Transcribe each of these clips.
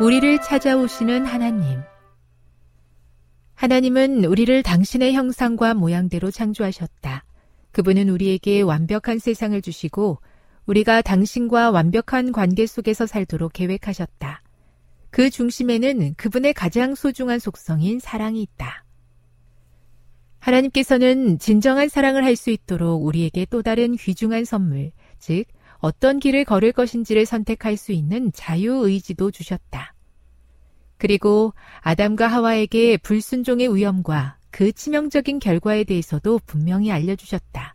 우리를 찾아오시는 하나님 하나님은 우리를 당신의 형상과 모양대로 창조하셨다. 그분은 우리에게 완벽한 세상을 주시고 우리가 당신과 완벽한 관계 속에서 살도록 계획하셨다. 그 중심에는 그분의 가장 소중한 속성인 사랑이 있다. 하나님께서는 진정한 사랑을 할 수 있도록 우리에게 또 다른 귀중한 선물, 즉, 어떤 길을 걸을 것인지를 선택할 수 있는 자유의지도 주셨다. 그리고 아담과 하와에게 불순종의 위험과 그 치명적인 결과에 대해서도 분명히 알려주셨다.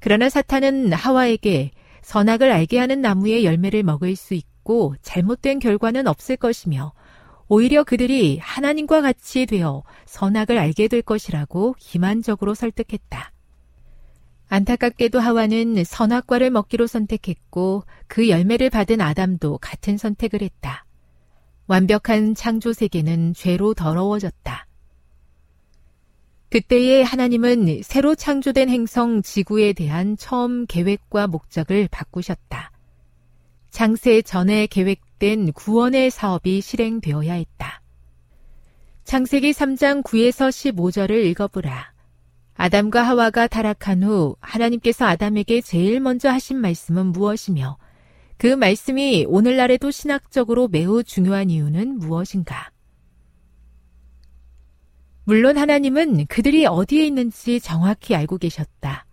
그러나 사탄은 하와에게 선악을 알게 하는 나무의 열매를 먹을 수 있고 잘못된 결과는 없을 것이며 오히려 그들이 하나님과 같이 되어 선악을 알게 될 것이라고 기만적으로 설득했다. 안타깝게도 하와는 선악과를 먹기로 선택했고 그 열매를 받은 아담도 같은 선택을 했다. 완벽한 창조 세계는 죄로 더러워졌다. 그때에 하나님은 새로 창조된 행성 지구에 대한 처음 계획과 목적을 바꾸셨다. 창세 전에 계획된 구원의 사업이 실행되어야 했다. 창세기 3장 9에서 15절을 읽어보라. 아담과 하와가 타락한 후 하나님께서 아담에게 제일 먼저 하신 말씀은 무엇이며 그 말씀이 오늘날에도 신학적으로 매우 중요한 이유는 무엇인가? 물론 하나님은 그들이 어디에 있는지 정확히 알고 계셨다.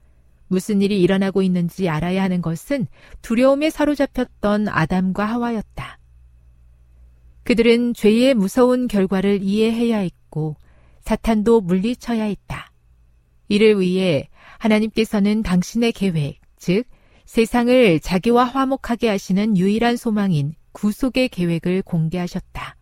무슨 일이 일어나고 있는지 알아야 하는 것은 두려움에 사로잡혔던 아담과 하와였다. 그들은 죄의 무서운 결과를 이해해야 했고 사탄도 물리쳐야 했다. 이를 위해 하나님께서는 당신의 계획, 즉 세상을 자기와 화목하게 하시는 유일한 소망인 구속의 계획을 공개하셨다.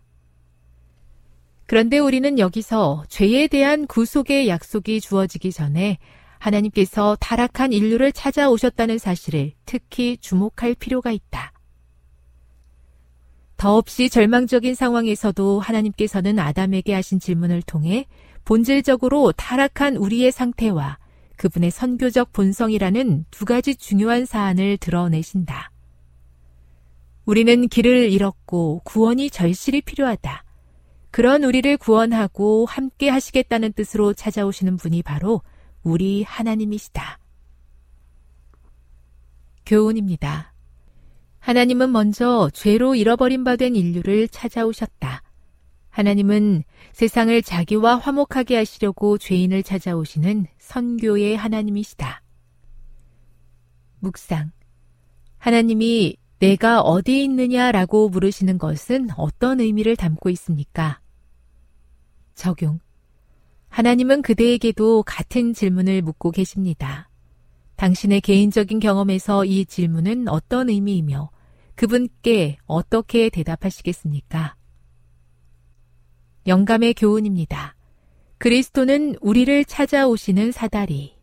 그런데 우리는 여기서 죄에 대한 구속의 약속이 주어지기 전에 하나님께서 타락한 인류를 찾아오셨다는 사실을 특히 주목할 필요가 있다. 더없이 절망적인 상황에서도 하나님께서는 아담에게 하신 질문을 통해 본질적으로 타락한 우리의 상태와 그분의 선교적 본성이라는 두 가지 중요한 사안을 드러내신다. 우리는 길을 잃었고 구원이 절실히 필요하다. 그런 우리를 구원하고 함께 하시겠다는 뜻으로 찾아오시는 분이 바로 우리 하나님이시다. 교훈입니다. 하나님은 먼저 죄로 잃어버린 바 된 인류를 찾아오셨다. 하나님은 세상을 자기와 화목하게 하시려고 죄인을 찾아오시는 선교의 하나님이시다. 묵상. 하나님이 내가 어디 있느냐라고 물으시는 것은 어떤 의미를 담고 있습니까? 적용. 하나님은 그대에게도 같은 질문을 묻고 계십니다. 당신의 개인적인 경험에서 이 질문은 어떤 의미이며 그분께 어떻게 대답하시겠습니까? 영감의 교훈입니다. 그리스도는 우리를 찾아오시는 사다리.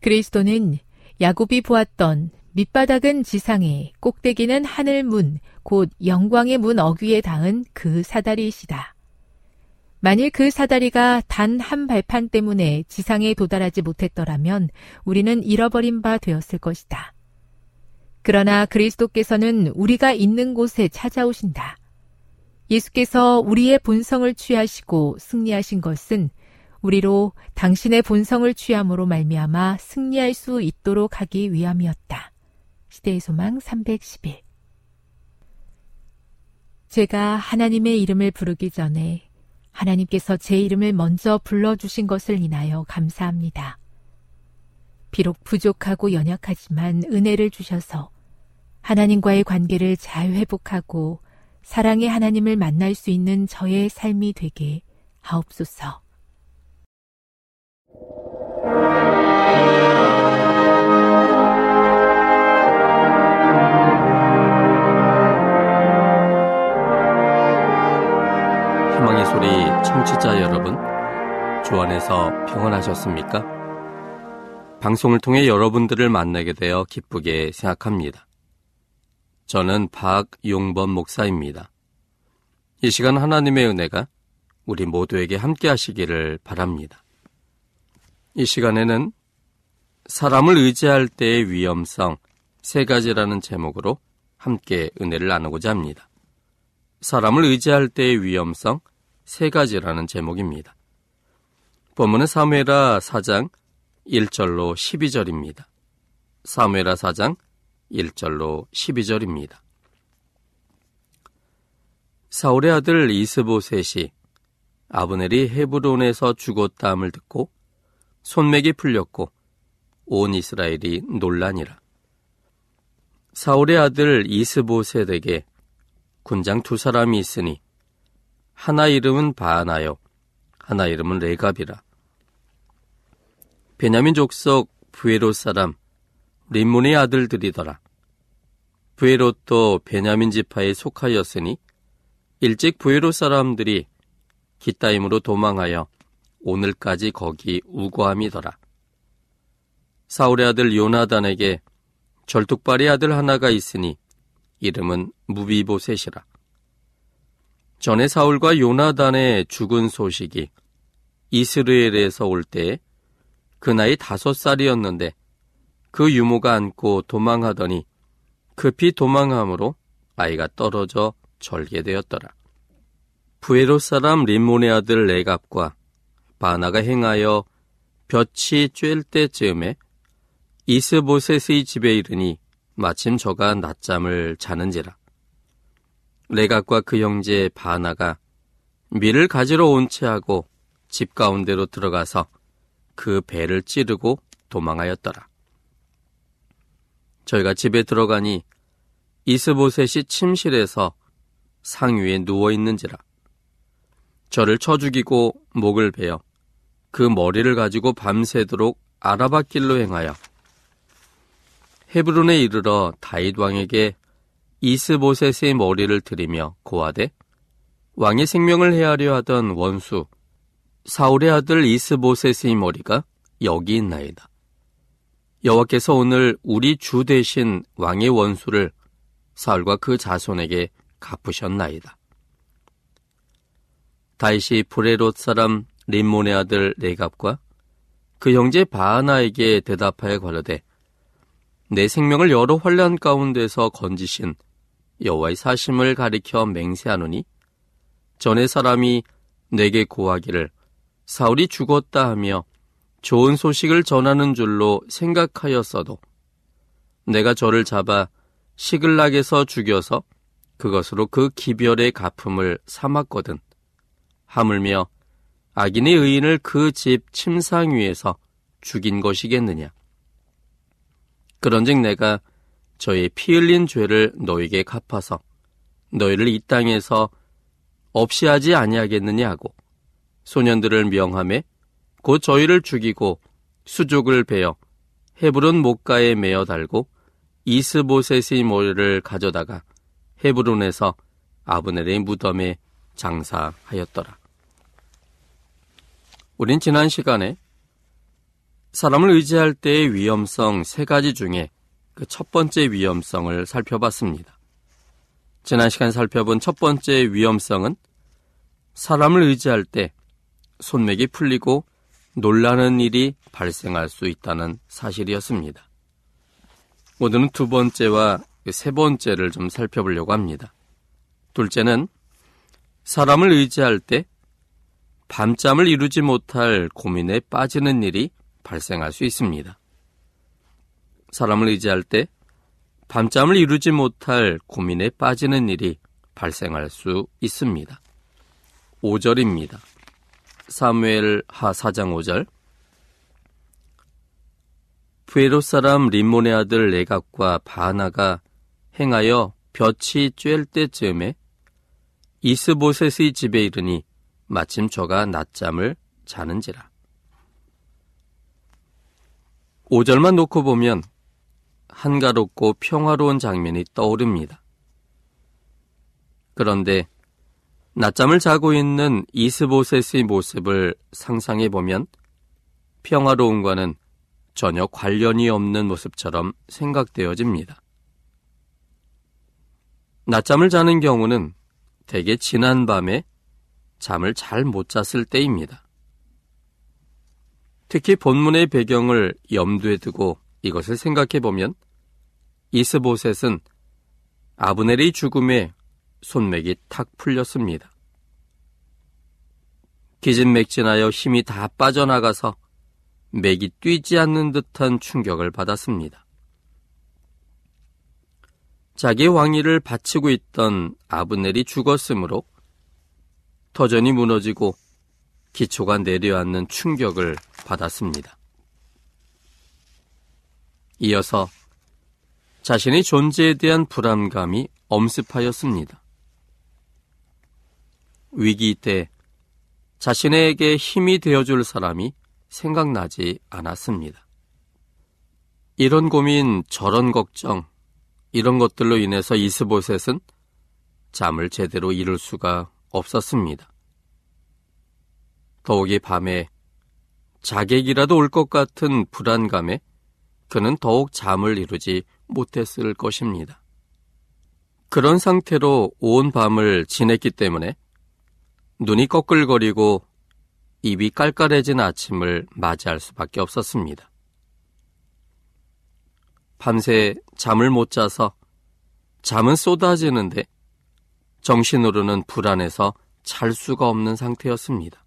그리스도는 야곱이 보았던 밑바닥은 지상에 꼭대기는 하늘 문, 곧 영광의 문 어귀에 닿은 그 사다리이시다. 만일 그 사다리가 단 한 발판 때문에 지상에 도달하지 못했더라면 우리는 잃어버린 바 되었을 것이다. 그러나 그리스도께서는 우리가 있는 곳에 찾아오신다. 예수께서 우리의 본성을 취하시고 승리하신 것은 우리로 당신의 본성을 취함으로 말미암아 승리할 수 있도록 하기 위함이었다. 시대의 소망 311 제가 하나님의 이름을 부르기 전에 하나님께서 제 이름을 먼저 불러주신 것을 인하여 감사합니다. 비록 부족하고 연약하지만 은혜를 주셔서 하나님과의 관계를 잘 회복하고 사랑의 하나님을 만날 수 있는 저의 삶이 되게 하옵소서. 희망의 소리 청취자 여러분, 주 안에서 평안하셨습니까? 방송을 통해 여러분들을 만나게 되어 기쁘게 생각합니다. 저는 박용범 목사입니다. 이 시간 하나님의 은혜가 우리 모두에게 함께 하시기를 바랍니다. 이 시간에는 사람을 의지할 때의 위험성 세 가지라는 제목으로 함께 은혜를 나누고자 합니다. 사람을 의지할 때의 위험성 세 가지라는 제목입니다. 본문은 사무엘하 4장 1절로 12절입니다. 사무엘하 4장 1절로 12절입니다. 사울의 아들 이스보셋이 아브넬이 헤브론에서 죽었다함을 듣고 손맥이 풀렸고 온 이스라엘이 논란이라. 사울의 아들 이스보셋에게 군장 두 사람이 있으니 하나 이름은 바하나요 하나 이름은 레갑이라. 베냐민 족속 부에롯 사람 림몬의 아들들이더라. 부에롯도 베냐민 지파에 속하였으니 일찍 부에롯 사람들이 기타임으로 도망하여 오늘까지 거기 우거함이더라. 사울의 아들 요나단에게 절뚝발의 아들 하나가 있으니 이름은 무비보셋이라. 전에 사울과 요나단의 죽은 소식이 이스르엘에서 올 때에 그 나이 다섯 살이었는데 그 유모가 안고 도망하더니 급히 도망함으로 아이가 떨어져 절개되었더라. 부에로 사람 림몬의 아들 레갑과 바나가 행하여 볕이 쬐을 때쯤에 이스보셋의 집에 이르니 마침 저가 낮잠을 자는지라. 레갑과 그 형제 바나가 밀을 가지러 온 채하고 집 가운데로 들어가서 그 배를 찌르고 도망하였더라. 저희가 집에 들어가니 이스보셋이 침실에서 상 위에 누워 있는지라. 저를 쳐 죽이고 목을 베어 그 머리를 가지고 밤새도록 아라바 길로 행하여 헤브론에 이르러 다윗 왕에게 이스보셋의 머리를 들이며 고하되 왕의 생명을 해하려 하던 원수 사울의 아들 이스보셋의 머리가 여기 있나이다. 여호와께서 오늘 우리 주 대신 왕의 원수를 사울과 그 자손에게 갚으셨나이다. 다윗이 브레롯 사람 림몬의 아들 레갑과 그 형제 바하나에게 대답하여 가로되 내 생명을 여러 환란 가운데서 건지신 여호와의 사심을 가리켜 맹세하노니 전에 사람이 내게 고하기를 사울이 죽었다 하며 좋은 소식을 전하는 줄로 생각하였어도 내가 저를 잡아 시글락에서 죽여서 그것으로 그 기별의 가품을 삼았거든. 하물며 악인의 의인을 그 집 침상 위에서 죽인 것이겠느냐. 그런즉 내가 저의 피 흘린 죄를 너에게 갚아서 너희를 이 땅에서 없이 하지 아니하겠느냐 하고 소년들을 명함에 곧 저희를 죽이고 수족을 베어 헤브론 목가에 메어 달고 이스보셋의 모를 가져다가 헤브론에서 아브넬의 무덤에 장사하였더라. 우린 지난 시간에 사람을 의지할 때의 위험성 세 가지 중에 그 첫 번째 위험성을 살펴봤습니다. 지난 시간 살펴본 첫 번째 위험성은 사람을 의지할 때 손맥이 풀리고 놀라는 일이 발생할 수 있다는 사실이었습니다. 오늘은 두 번째와 세 번째를 좀 살펴보려고 합니다. 둘째는 사람을 의지할 때 밤잠을 이루지 못할 고민에 빠지는 일이 발생할 수 있습니다. 사람을 의지할 때 밤잠을 이루지 못할 고민에 빠지는 일이 발생할 수 있습니다. 5절입니다. 사무엘 하 4장 5절 부에롯 사람 림몬의 아들 레갑과 바나가 행하여 볕이 쬐을 때쯤에 이스보셋의 집에 이르니 마침 저가 낮잠을 자는지라. 5절만 놓고 보면 한가롭고 평화로운 장면이 떠오릅니다. 그런데 낮잠을 자고 있는 이스보셋의 모습을 상상해 보면 평화로움과는 전혀 관련이 없는 모습처럼 생각되어집니다. 낮잠을 자는 경우는 대개 지난 밤에 잠을 잘 못 잤을 때입니다. 특히 본문의 배경을 염두에 두고 이것을 생각해 보면 이스보셋은 아브넬의 죽음에 손맥이 탁 풀렸습니다. 기진맥진하여 힘이 다 빠져나가서 맥이 뛰지 않는 듯한 충격을 받았습니다. 자기 왕위를 바치고 있던 아브넬이 죽었으므로 터전이 무너지고 기초가 내려앉는 충격을 받았습니다. 이어서 자신의 존재에 대한 불안감이 엄습하였습니다. 위기 때 자신에게 힘이 되어줄 사람이 생각나지 않았습니다. 이런 고민, 저런 걱정, 이런 것들로 인해서 이스보셋은 잠을 제대로 이룰 수가 없었습니다. 더욱이 밤에 자객이라도 올 것 같은 불안감에 그는 더욱 잠을 이루지 못했을 것입니다. 그런 상태로 온 밤을 지냈기 때문에 눈이 꺼끌거리고 입이 깔깔해진 아침을 맞이할 수밖에 없었습니다. 밤새 잠을 못 자서 잠은 쏟아지는데 정신으로는 불안해서 잘 수가 없는 상태였습니다.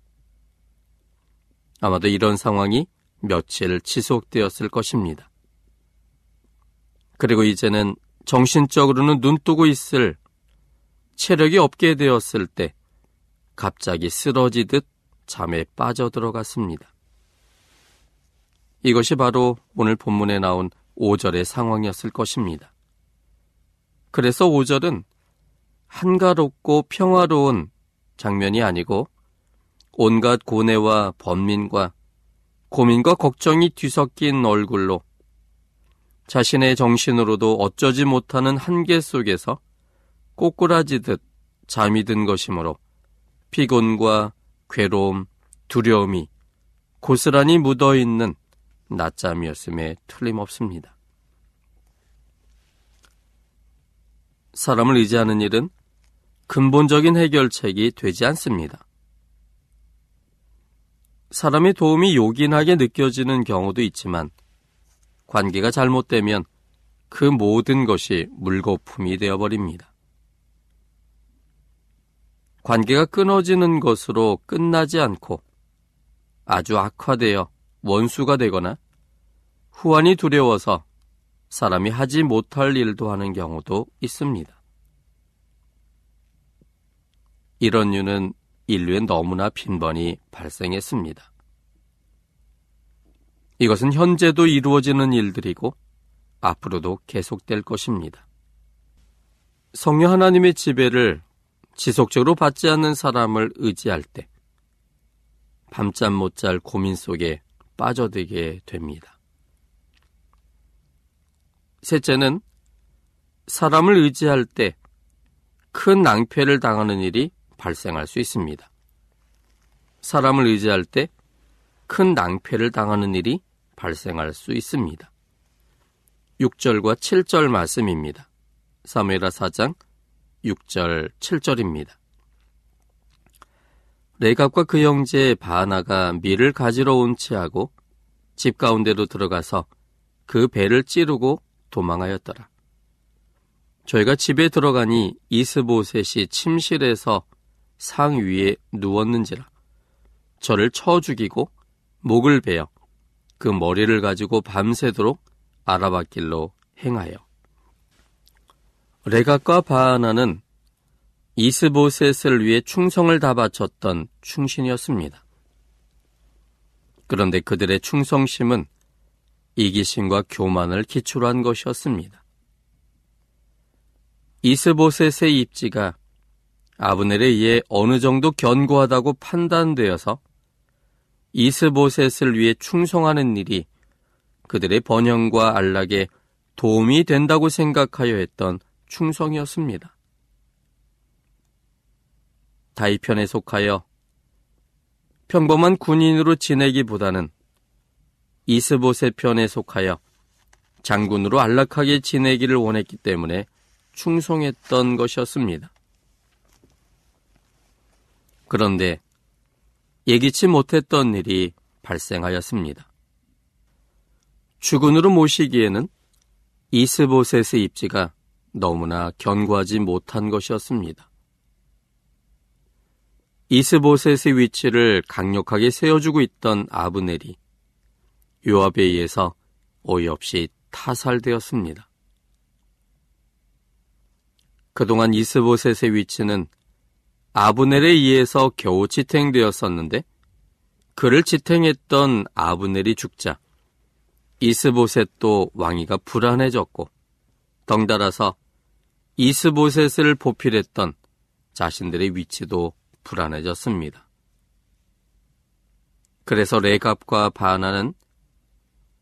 아마도 이런 상황이 며칠 지속되었을 것입니다. 그리고 이제는 정신적으로는 눈 뜨고 있을 체력이 없게 되었을 때 갑자기 쓰러지듯 잠에 빠져들어갔습니다. 이것이 바로 오늘 본문에 나온 5절의 상황이었을 것입니다. 그래서 5절은 한가롭고 평화로운 장면이 아니고 온갖 고뇌와 번민과 고민과 걱정이 뒤섞인 얼굴로 자신의 정신으로도 어쩌지 못하는 한계 속에서 꼬꾸라지듯 잠이 든 것이므로 피곤과 괴로움, 두려움이 고스란히 묻어 있는 낮잠이었음에 틀림없습니다. 사람을 의지하는 일은 근본적인 해결책이 되지 않습니다. 사람의 도움이 요긴하게 느껴지는 경우도 있지만 관계가 잘못되면 그 모든 것이 물거품이 되어버립니다. 관계가 끊어지는 것으로 끝나지 않고 아주 악화되어 원수가 되거나 후환이 두려워서 사람이 하지 못할 일도 하는 경우도 있습니다. 이런 이유는 인류에 너무나 빈번히 발생했습니다. 이것은 현재도 이루어지는 일들이고 앞으로도 계속될 것입니다. 성령 하나님의 지배를 지속적으로 받지 않는 사람을 의지할 때 밤잠 못 잘 고민 속에 빠져들게 됩니다. 셋째는 사람을 의지할 때 큰 낭패를 당하는 일이 발생할 수 있습니다. 사람을 의지할 때 큰 낭패를 당하는 일이 발생할 수 있습니다. 6절과 7절 말씀입니다. 사무엘하 4장 6절 7절입니다. 레갑과 그 형제 바하나가 밀을 가지러 온 채하고 집 가운데로 들어가서 그 배를 찌르고 도망하였더라. 저희가 집에 들어가니 이스보셋이 침실에서 상 위에 누웠는지라 저를 쳐 죽이고 목을 베어 그 머리를 가지고 밤새도록 아라바길로 행하여 레각과 바하나는 이스보셋을 위해 충성을 다 바쳤던 충신이었습니다. 그런데 그들의 충성심은 이기심과 교만을 기초로 한 것이었습니다. 이스보셋의 입지가 아브넬에 의해 어느 정도 견고하다고 판단되어서 이스보셋을 위해 충성하는 일이 그들의 번영과 안락에 도움이 된다고 생각하여 했던 충성이었습니다. 다이편에 속하여 평범한 군인으로 지내기보다는 이스보셋 편에 속하여 장군으로 안락하게 지내기를 원했기 때문에 충성했던 것이었습니다. 그런데 예기치 못했던 일이 발생하였습니다. 주군으로 모시기에는 이스보셋의 입지가 너무나 견고하지 못한 것이었습니다. 이스보셋의 위치를 강력하게 세워주고 있던 아브넬이 요압에 의해서 어이없이 타살되었습니다. 그동안 이스보셋의 위치는 아브넬에 의해서 겨우 지탱되었었는데 그를 지탱했던 아브넬이 죽자 이스보셋도 왕위가 불안해졌고 덩달아서 이스보셋을 보필했던 자신들의 위치도 불안해졌습니다. 그래서 레갑과 바나는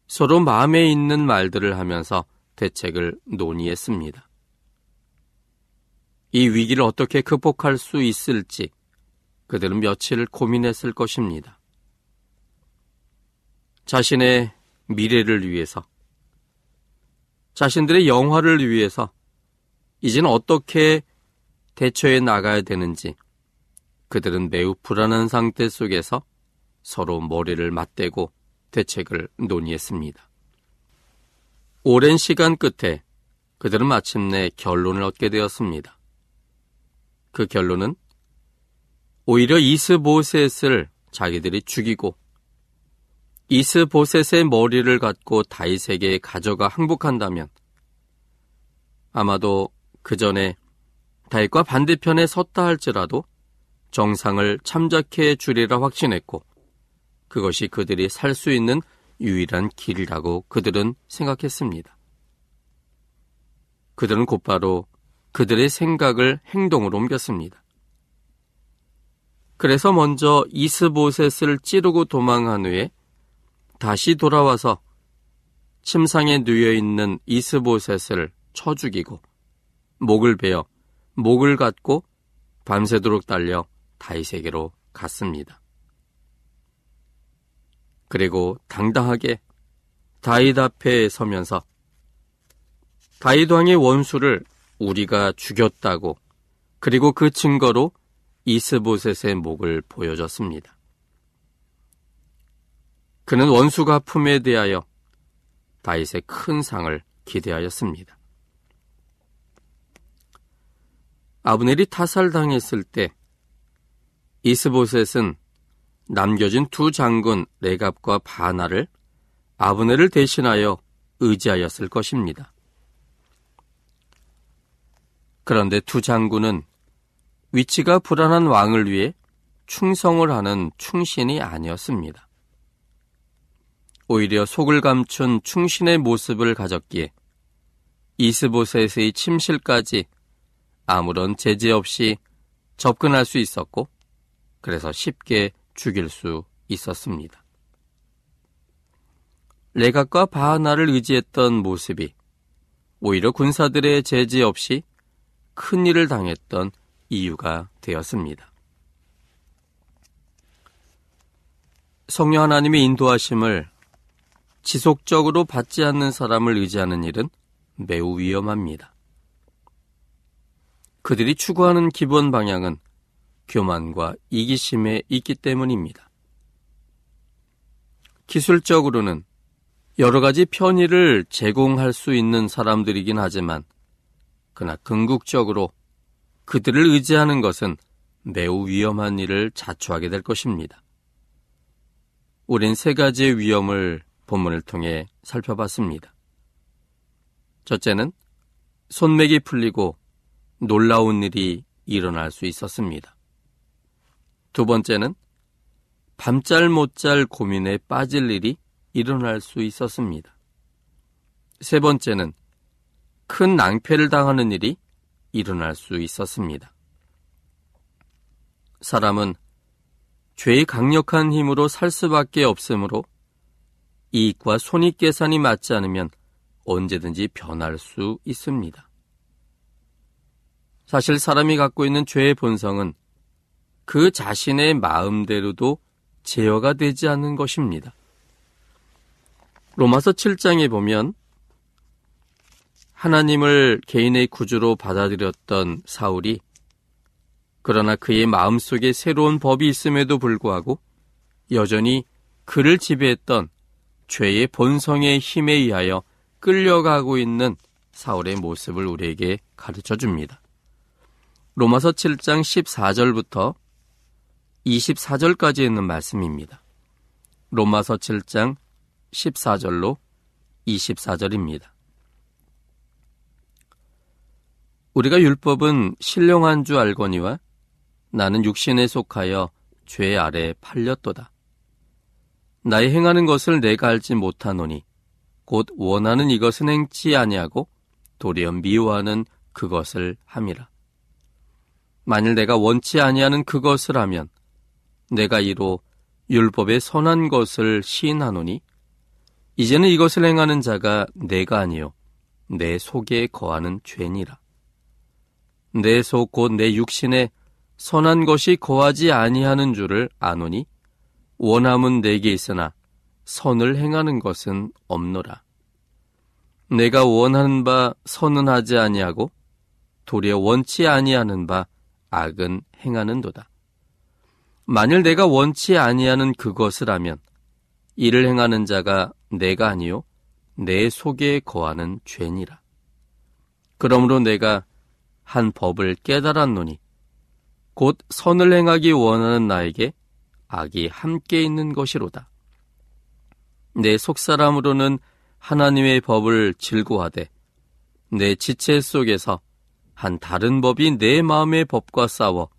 서로 마음에 있는 말들을 하면서 대책을 논의했습니다. 이 위기를 어떻게 극복할 수 있을지 그들은 며칠 고민했을 것입니다. 자신의 미래를 위해서, 자신들의 영화를 위해서 이제는 어떻게 대처해 나가야 되는지 그들은 매우 불안한 상태 속에서 서로 머리를 맞대고 대책을 논의했습니다. 오랜 시간 끝에 그들은 마침내 결론을 얻게 되었습니다. 그 결론은 오히려 이스보셋을 자기들이 죽이고 이스보셋의 머리를 갖고 다윗에게 가져가 항복한다면 아마도 그 전에 다윗과 반대편에 섰다 할지라도 정상을 참작해 주리라 확신했고 그것이 그들이 살 수 있는 유일한 길이라고 그들은 생각했습니다. 그들은 곧바로 그들의 생각을 행동으로 옮겼습니다. 그래서 먼저 이스보셋을 찌르고 도망한 후에 다시 돌아와서 침상에 누여 있는 이스보셋을 쳐 죽이고 목을 베어 목을 갖고 밤새도록 달려 다윗에게로 갔습니다. 그리고 당당하게 다윗 앞에 서면서 다윗 왕의 원수를 우리가 죽였다고 그리고 그 증거로 이스보셋의 목을 보여줬습니다. 그는 원수 가 품에 대하여 다윗의 큰 상을 기대하였습니다. 아브넬이 타살당했을 때 이스보셋은 남겨진 두 장군 레갑과 바나를 아브네를 대신하여 의지하였을 것입니다. 그런데 두 장군은 위치가 불안한 왕을 위해 충성을 하는 충신이 아니었습니다. 오히려 속을 감춘 충신의 모습을 가졌기에 이스보셋의 침실까지 아무런 제재 없이 접근할 수 있었고 그래서 쉽게 죽일 수 있었습니다. 레각과 바하나를 의지했던 모습이 오히려 군사들의 제재 없이 큰 일을 당했던 이유가 되었습니다. 성령 하나님의 인도하심을 지속적으로 받지 않는 사람을 의지하는 일은 매우 위험합니다. 그들이 추구하는 기본 방향은 교만과 이기심에 있기 때문입니다. 기술적으로는 여러 가지 편의를 제공할 수 있는 사람들이긴 하지만, 그러나 궁극적으로 그들을 의지하는 것은 매우 위험한 일을 자초하게 될 것입니다. 우린 세 가지의 위험을 본문을 통해 살펴봤습니다. 첫째는 손맥이 풀리고 놀라운 일이 일어날 수 있었습니다. 두 번째는 밤잘 못 잘 고민에 빠질 일이 일어날 수 있었습니다. 세 번째는 큰 낭패를 당하는 일이 일어날 수 있었습니다. 사람은 죄의 강력한 힘으로 살 수밖에 없으므로 이익과 손익 계산이 맞지 않으면 언제든지 변할 수 있습니다. 사실 사람이 갖고 있는 죄의 본성은 그 자신의 마음대로도 제어가 되지 않는 것입니다. 로마서 7장에 보면 하나님을 개인의 구주로 받아들였던 사울이 그러나 그의 마음속에 새로운 법이 있음에도 불구하고 여전히 그를 지배했던 죄의 본성의 힘에 의하여 끌려가고 있는 사울의 모습을 우리에게 가르쳐 줍니다. 로마서 7장 14절부터 24절까지 있는 말씀입니다. 로마서 7장 14절로 24절입니다. 우리가 율법은 신령한 줄 알거니와 나는 육신에 속하여 죄 아래 팔렸도다. 나의 행하는 것을 내가 알지 못하노니 곧 원하는 이것은 행치 아니하고 도리어 미워하는 그것을 함이라. 만일 내가 원치 아니하는 그것을 하면 내가 이로 율법의 선한 것을 시인하노니 이제는 이것을 행하는 자가 내가 아니요 내 속에 거하는 죄니라. 내 속 곧 내 육신에 선한 것이 거하지 아니하는 줄을 아노니 원함은 내게 있으나 선을 행하는 것은 없노라. 내가 원하는 바 선은 하지 아니하고 도리어 원치 아니하는 바 악은 행하는도다. 만일 내가 원치 아니하는 그것을 하면 이를 행하는 자가 내가 아니요 내 속에 거하는 죄니라. 그러므로 내가 한 법을 깨달았노니 곧 선을 행하기 원하는 나에게 악이 함께 있는 것이로다. 내 속사람으로는 하나님의 법을 즐거워하되 내 지체 속에서 한 다른 법이 내 마음의 법과 싸워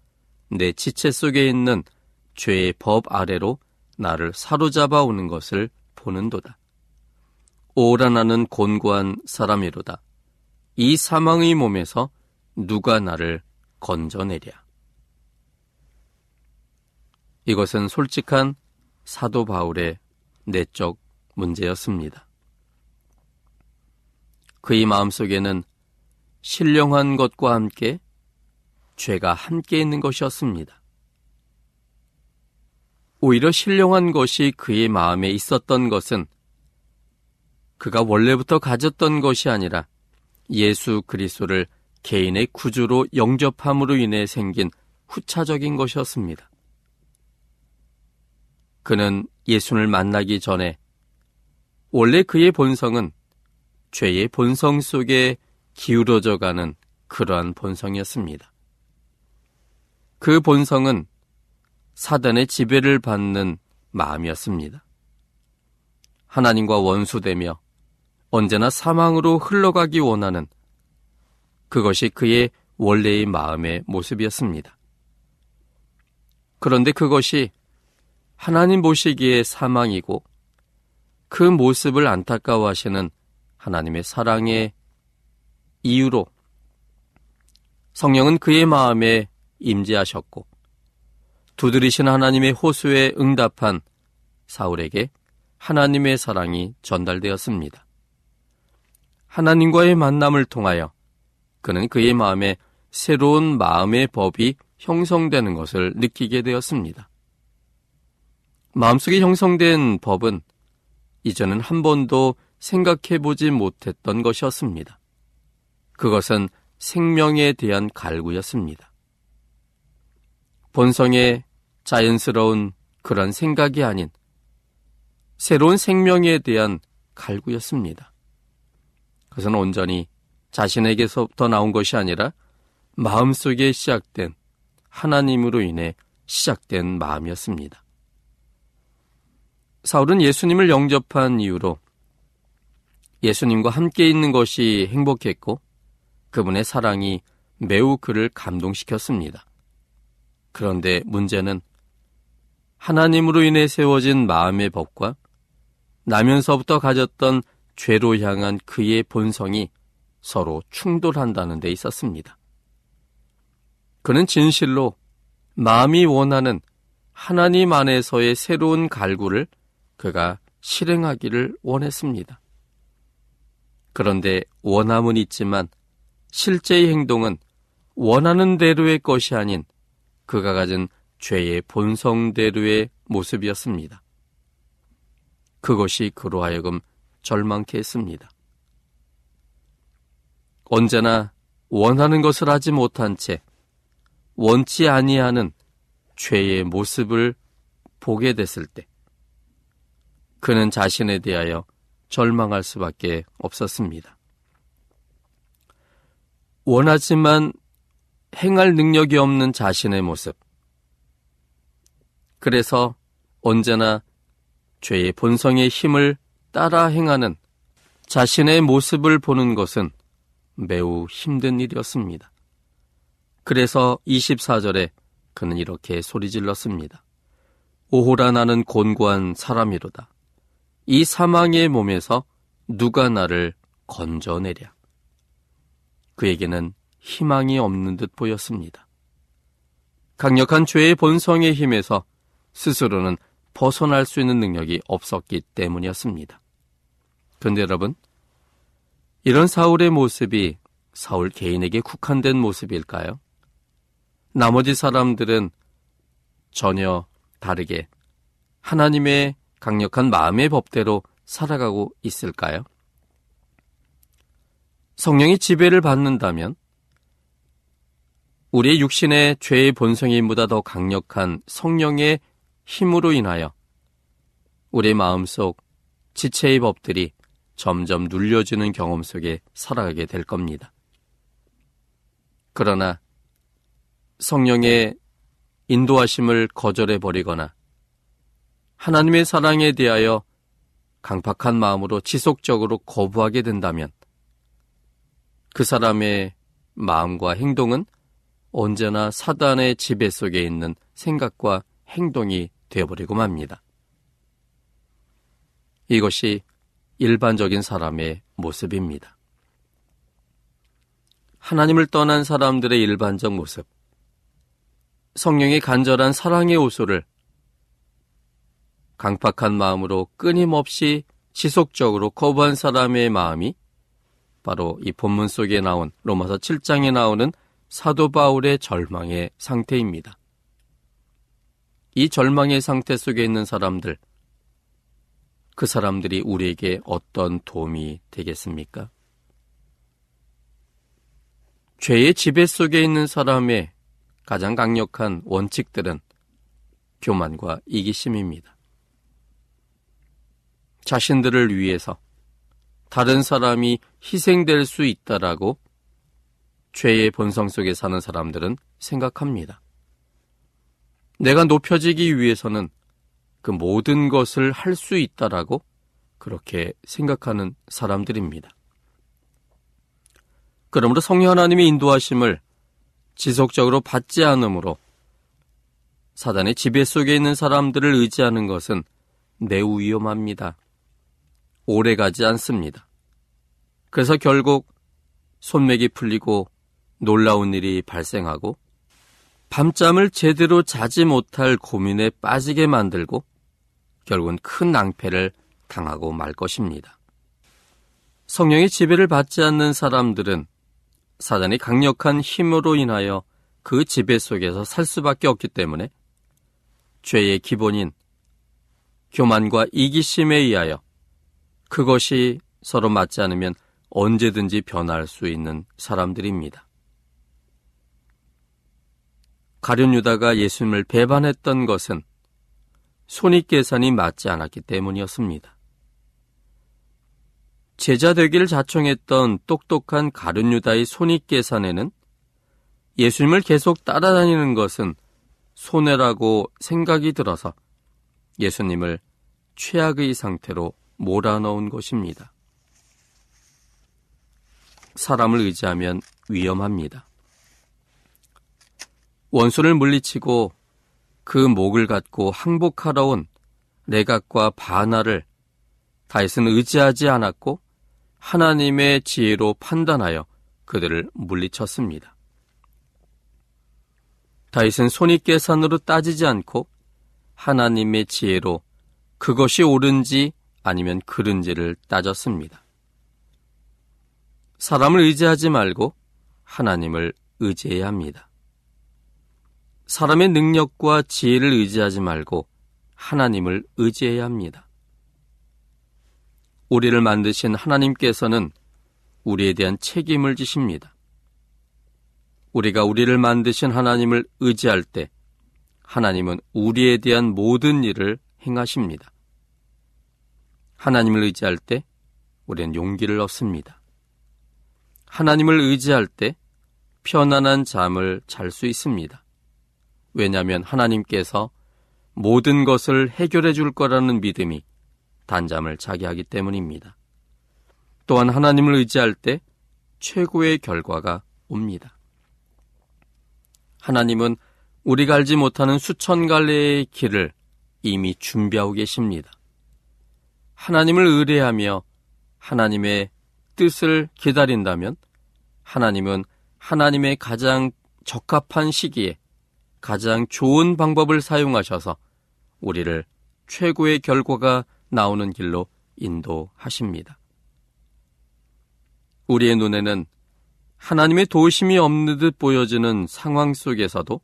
내 지체 속에 있는 죄의 법 아래로 나를 사로잡아 오는 것을 보는도다. 오라 나는 곤고한 사람이로다. 이 사망의 몸에서 누가 나를 건져내랴. 이것은 솔직한 사도 바울의 내적 문제였습니다. 그의 마음속에는 신령한 것과 함께 죄가 함께 있는 것이었습니다. 오히려 신령한 것이 그의 마음에 있었던 것은 그가 원래부터 가졌던 것이 아니라 예수 그리스도를 개인의 구주로 영접함으로 인해 생긴 후차적인 것이었습니다. 그는 예수를 만나기 전에 원래 그의 본성은 죄의 본성 속에 기울어져 가는 그러한 본성이었습니다. 그 본성은 사단의 지배를 받는 마음이었습니다. 하나님과 원수되며 언제나 사망으로 흘러가기 원하는 그것이 그의 원래의 마음의 모습이었습니다. 그런데 그것이 하나님 보시기에 사망이고 그 모습을 안타까워하시는 하나님의 사랑의 이유로 성령은 그의 마음에 임재하셨고 두드리신 하나님의 호수에 응답한 사울에게 하나님의 사랑이 전달되었습니다. 하나님과의 만남을 통하여 그는 그의 마음에 새로운 마음의 법이 형성되는 것을 느끼게 되었습니다. 마음속에 형성된 법은 이전엔 한 번도 생각해 보지 못했던 것이었습니다. 그것은 생명에 대한 갈구였습니다. 본성의 자연스러운 그런 생각이 아닌 새로운 생명에 대한 갈구였습니다. 그것은 온전히 자신에게서부터 나온 것이 아니라 마음속에 시작된 하나님으로 인해 시작된 마음이었습니다. 사울은 예수님을 영접한 이후로 예수님과 함께 있는 것이 행복했고 그분의 사랑이 매우 그를 감동시켰습니다. 그런데 문제는 하나님으로 인해 세워진 마음의 법과 나면서부터 가졌던 죄로 향한 그의 본성이 서로 충돌한다는 데 있었습니다. 그는 진실로 마음이 원하는 하나님 안에서의 새로운 갈구를 그가 실행하기를 원했습니다. 그런데 원함은 있지만 실제의 행동은 원하는 대로의 것이 아닌 그가 가진 죄의 본성대로의 모습이었습니다. 그것이 그로 하여금 절망케 했습니다. 언제나 원하는 것을 하지 못한 채 원치 아니하는 죄의 모습을 보게 됐을 때 그는 자신에 대하여 절망할 수밖에 없었습니다. 원하지만 행할 능력이 없는 자신의 모습. 그래서 언제나 죄의 본성의 힘을 따라 행하는 자신의 모습을 보는 것은 매우 힘든 일이었습니다. 그래서 24절에 그는 이렇게 소리 질렀습니다. 오호라 나는 곤고한 사람이로다. 이 사망의 몸에서 누가 나를 건져내랴. 그에게는 희망이 없는 듯 보였습니다. 강력한 죄의 본성의 힘에서 스스로는 벗어날 수 있는 능력이 없었기 때문이었습니다. 그런데 여러분, 이런 사울의 모습이 사울 개인에게 국한된 모습일까요? 나머지 사람들은 전혀 다르게 하나님의 강력한 마음의 법대로 살아가고 있을까요? 성령이 지배를 받는다면 우리의 육신의 죄의 본성이보다 더 강력한 성령의 힘으로 인하여 우리의 마음속 지체의 법들이 점점 눌려지는 경험 속에 살아가게 될 겁니다. 그러나 성령의 인도하심을 거절해 버리거나 하나님의 사랑에 대하여 강팍한 마음으로 지속적으로 거부하게 된다면 그 사람의 마음과 행동은 언제나 사단의 지배 속에 있는 생각과 행동이 되어버리고 맙니다. 이것이 일반적인 사람의 모습입니다. 하나님을 떠난 사람들의 일반적 모습. 성령의 간절한 사랑의 호소를 강팍한 마음으로 끊임없이 지속적으로 거부한 사람의 마음이 바로 이 본문 속에 나온 로마서 7장에 나오는 사도 바울의 절망의 상태입니다. 이 절망의 상태 속에 있는 사람들, 그 사람들이 우리에게 어떤 도움이 되겠습니까? 죄의 지배 속에 있는 사람의 가장 강력한 원칙들은 교만과 이기심입니다. 자신들을 위해서 다른 사람이 희생될 수 있다라고 죄의 본성 속에 사는 사람들은 생각합니다. 내가 높여지기 위해서는 그 모든 것을 할 수 있다라고 그렇게 생각하는 사람들입니다. 그러므로 성령 하나님의 인도하심을 지속적으로 받지 않으므로 사단의 지배 속에 있는 사람들을 의지하는 것은 매우 위험합니다. 오래 가지 않습니다. 그래서 결국 손맥이 풀리고 놀라운 일이 발생하고 밤잠을 제대로 자지 못할 고민에 빠지게 만들고 결국은 큰 낭패를 당하고 말 것입니다. 성령의 지배를 받지 않는 사람들은 사단이 강력한 힘으로 인하여 그 지배 속에서 살 수밖에 없기 때문에 죄의 기본인 교만과 이기심에 의하여 그것이 서로 맞지 않으면 언제든지 변할 수 있는 사람들입니다. 가룟 유다가 예수님을 배반했던 것은 손익 계산이 맞지 않았기 때문이었습니다. 제자 되기를 자청했던 똑똑한 가룟 유다의 손익 계산에는 예수님을 계속 따라다니는 것은 손해라고 생각이 들어서 예수님을 최악의 상태로 몰아넣은 것입니다. 사람을 의지하면 위험합니다. 원수를 물리치고 그 목을 갖고 항복하러 온 레각과 바나를 다윗은 의지하지 않았고 하나님의 지혜로 판단하여 그들을 물리쳤습니다. 다윗은 손익계산으로 따지지 않고 하나님의 지혜로 그것이 옳은지 아니면 그른지를 따졌습니다. 사람을 의지하지 말고 하나님을 의지해야 합니다. 사람의 능력과 지혜를 의지하지 말고 하나님을 의지해야 합니다. 우리를 만드신 하나님께서는 우리에 대한 책임을 지십니다. 우리가 우리를 만드신 하나님을 의지할 때 하나님은 우리에 대한 모든 일을 행하십니다. 하나님을 의지할 때 우리는 용기를 얻습니다. 하나님을 의지할 때 편안한 잠을 잘 수 있습니다. 왜냐하면 하나님께서 모든 것을 해결해 줄 거라는 믿음이 단잠을 자게 하기 때문입니다. 또한 하나님을 의지할 때 최고의 결과가 옵니다. 하나님은 우리가 알지 못하는 수천 갈래의 길을 이미 준비하고 계십니다. 하나님을 의뢰하며 하나님의 뜻을 기다린다면 하나님은 하나님의 가장 적합한 시기에 가장 좋은 방법을 사용하셔서 우리를 최고의 결과가 나오는 길로 인도하십니다. 우리의 눈에는 하나님의 도심이 없는 듯 보여지는 상황 속에서도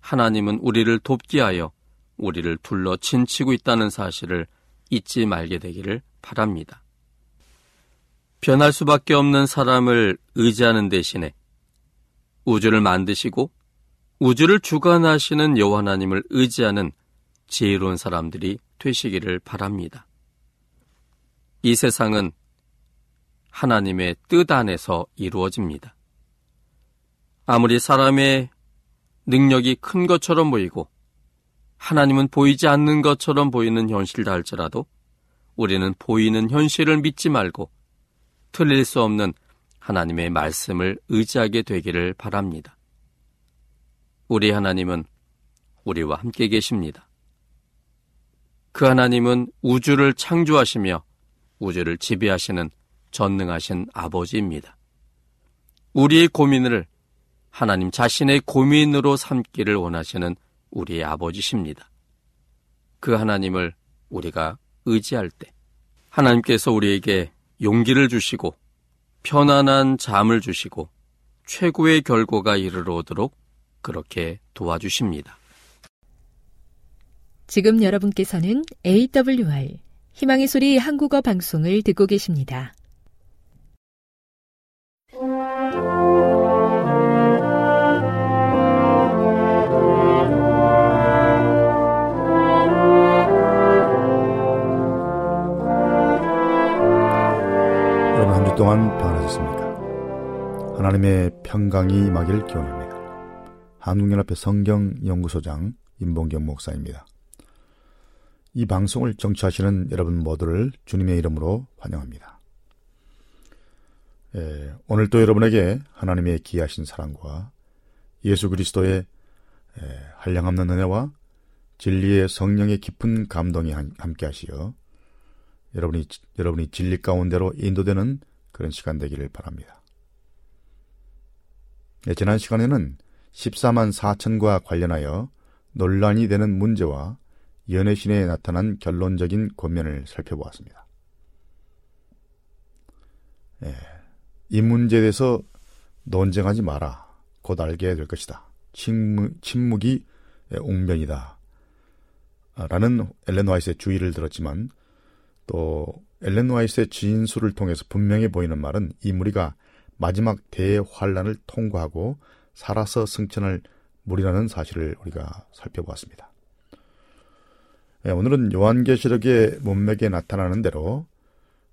하나님은 우리를 돕기 하여 우리를 둘러 친치고 있다는 사실을 잊지 말게 되기를 바랍니다. 변할 수밖에 없는 사람을 의지하는 대신에 우주를 만드시고 우주를 주관하시는 여호와 하나님을 의지하는 지혜로운 사람들이 되시기를 바랍니다. 이 세상은 하나님의 뜻 안에서 이루어집니다. 아무리 사람의 능력이 큰 것처럼 보이고 하나님은 보이지 않는 것처럼 보이는 현실이라 할지라도 우리는 보이는 현실을 믿지 말고 틀릴 수 없는 하나님의 말씀을 의지하게 되기를 바랍니다. 우리 하나님은 우리와 함께 계십니다. 그 하나님은 우주를 창조하시며 우주를 지배하시는 전능하신 아버지입니다. 우리의 고민을 하나님 자신의 고민으로 삼기를 원하시는 우리의 아버지십니다. 그 하나님을 우리가 의지할 때 하나님께서 우리에게 용기를 주시고 편안한 잠을 주시고 최고의 결과가 이르러 오도록 그렇게 도와주십니다. 지금 여러분께서는 AWR 희망의 소리 한국어 방송을 듣고 계십니다. 평강이 임하길 기원합니다. 한국연합회 성경연구소장 임봉경 목사입니다. 이 방송을 정치하시는 여러분 모두를 주님의 이름으로 환영합니다. 예, 오늘 또 여러분에게 하나님의 기하신 사랑과 예수 그리스도의 예, 한량없는 은혜와 진리의 성령의 깊은 감동이 함께 하시어 여러분이, 여러분이 진리 가운데로 인도되는 그런 시간 되기를 바랍니다. 네, 지난 시간에는 14만 4천과 관련하여 논란이 되는 문제와 연애신에 나타난 결론적인 권면을 살펴보았습니다. 예, 이 문제에 대해서 논쟁하지 마라. 곧 알게 될 것이다. 침묵, 침묵이 옹변이다. 라는 엘렌 와이스의 주의를 들었지만 또 엘렌 와이스의 진술을 통해서 분명히 보이는 말은 이 무리가 마지막 대환란을 통과하고 살아서 승천할 무리라는 사실을 우리가 살펴보았습니다. 예, 오늘은 요한계시록의 문맥에 나타나는 대로